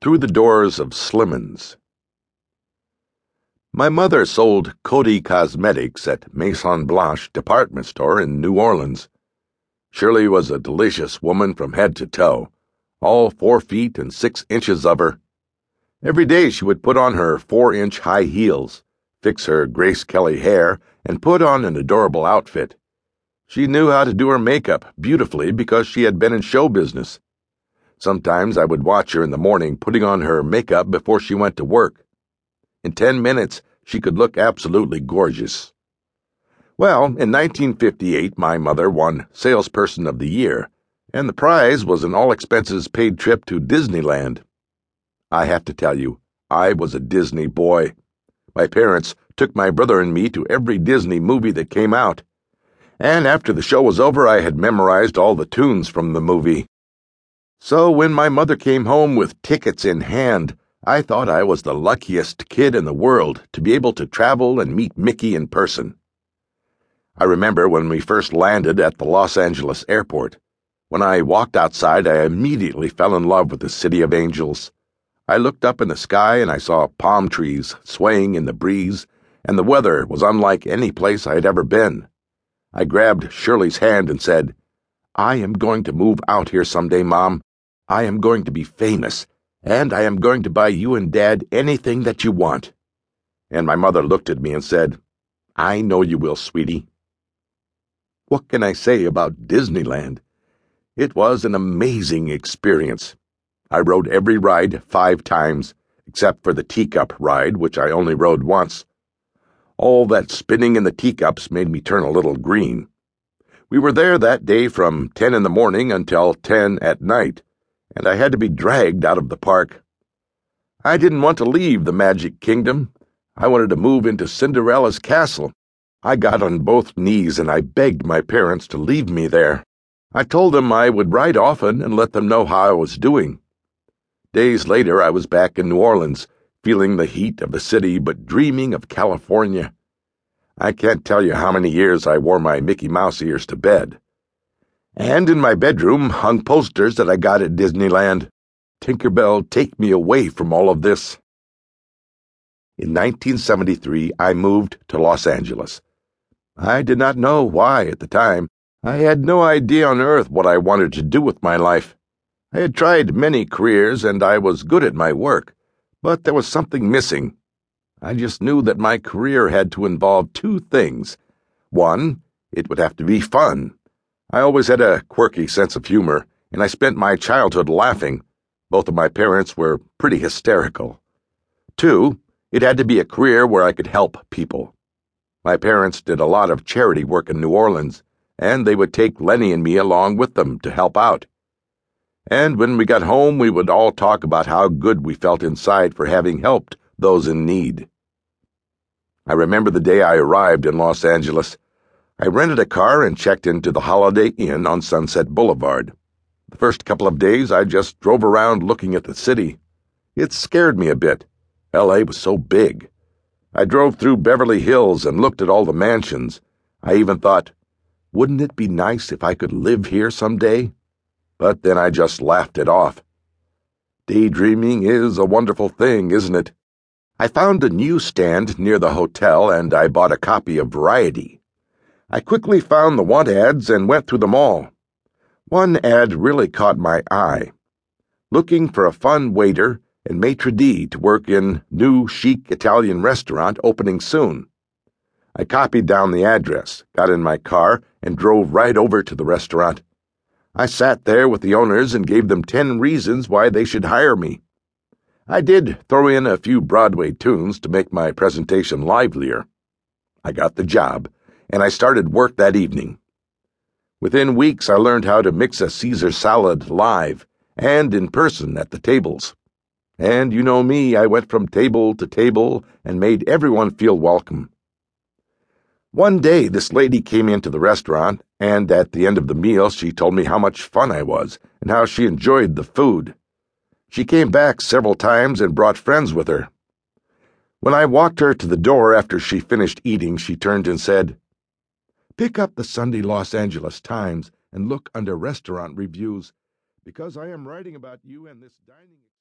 Through the Doors of Slimmons. My mother sold Coty Cosmetics at Maison Blanche department store in New Orleans. Shirley was a delicious woman from head to toe, all four feet and six inches of her. Every day she would put on her four inch high heels, fix her Grace Kelly hair, and put on an adorable outfit. She knew how to do her makeup beautifully because she had been in show business. Sometimes I would watch her in the morning putting on her makeup before she went to work. In ten minutes, she could look absolutely gorgeous. Well, in 1958, my mother won Salesperson of the Year, and the prize was an all expenses paid trip to Disneyland. I have to tell you, I was a Disney boy. My parents took my brother and me to every Disney movie that came out. And after the show was over, I had memorized all the tunes from the movie. So when my mother came home with tickets in hand, I thought I was the luckiest kid in the world to be able to travel and meet Mickey in person. I remember when we first landed at the Los Angeles airport. When I walked outside, I immediately fell in love with the City of Angels. I looked up in the sky and I saw palm trees swaying in the breeze, and the weather was unlike any place I had ever been. I grabbed Shirley's hand and said, I am going to move out here someday, Mom. I am going to be famous, and I am going to buy you and Dad anything that you want. And my mother looked at me and said, I know you will, sweetie. What can I say about Disneyland? It was an amazing experience. I rode every ride five times, except for the teacup ride, which I only rode once. All that spinning in the teacups made me turn a little green. We were there that day from ten in the morning until ten at night and I had to be dragged out of the park. I didn't want to leave the Magic Kingdom. I wanted to move into Cinderella's castle. I got on both knees and I begged my parents to leave me there. I told them I would write often and let them know how I was doing. Days later, I was back in New Orleans, feeling the heat of the city but dreaming of California. I can't tell you how many years I wore my Mickey Mouse ears to bed. And in my bedroom hung posters that I got at Disneyland. Tinkerbell, take me away from all of this. In 1973, I moved to Los Angeles. I did not know why at the time. I had no idea on earth what I wanted to do with my life. I had tried many careers and I was good at my work, but there was something missing. I just knew that my career had to involve two things. One, it would have to be fun. I always had a quirky sense of humor, and I spent my childhood laughing. Both of my parents were pretty hysterical. Two, it had to be a career where I could help people. My parents did a lot of charity work in New Orleans, and they would take Lenny and me along with them to help out. And when we got home, we would all talk about how good we felt inside for having helped those in need. I remember the day I arrived in Los Angeles. I rented a car and checked into the Holiday Inn on Sunset Boulevard. The first couple of days, I just drove around looking at the city. It scared me a bit. L.A. was so big. I drove through Beverly Hills and looked at all the mansions. I even thought, wouldn't it be nice if I could live here someday? But then I just laughed it off. Daydreaming is a wonderful thing, isn't it? I found a newsstand near the hotel and I bought a copy of Variety. I quickly found the want ads and went through them all. One ad really caught my eye. Looking for a fun waiter and maitre d' to work in new chic Italian restaurant opening soon. I copied down the address, got in my car, and drove right over to the restaurant. I sat there with the owners and gave them ten reasons why they should hire me. I did throw in a few Broadway tunes to make my presentation livelier. I got the job and I started work that evening. Within weeks, I learned how to mix a Caesar salad live and in person at the tables. And you know me, I went from table to table and made everyone feel welcome. One day, this lady came into the restaurant, and at the end of the meal, she told me how much fun I was and how she enjoyed the food. She came back several times and brought friends with her. When I walked her to the door after she finished eating, she turned and said, Pick up the Sunday Los Angeles Times and look under restaurant reviews because I am writing about you and this dining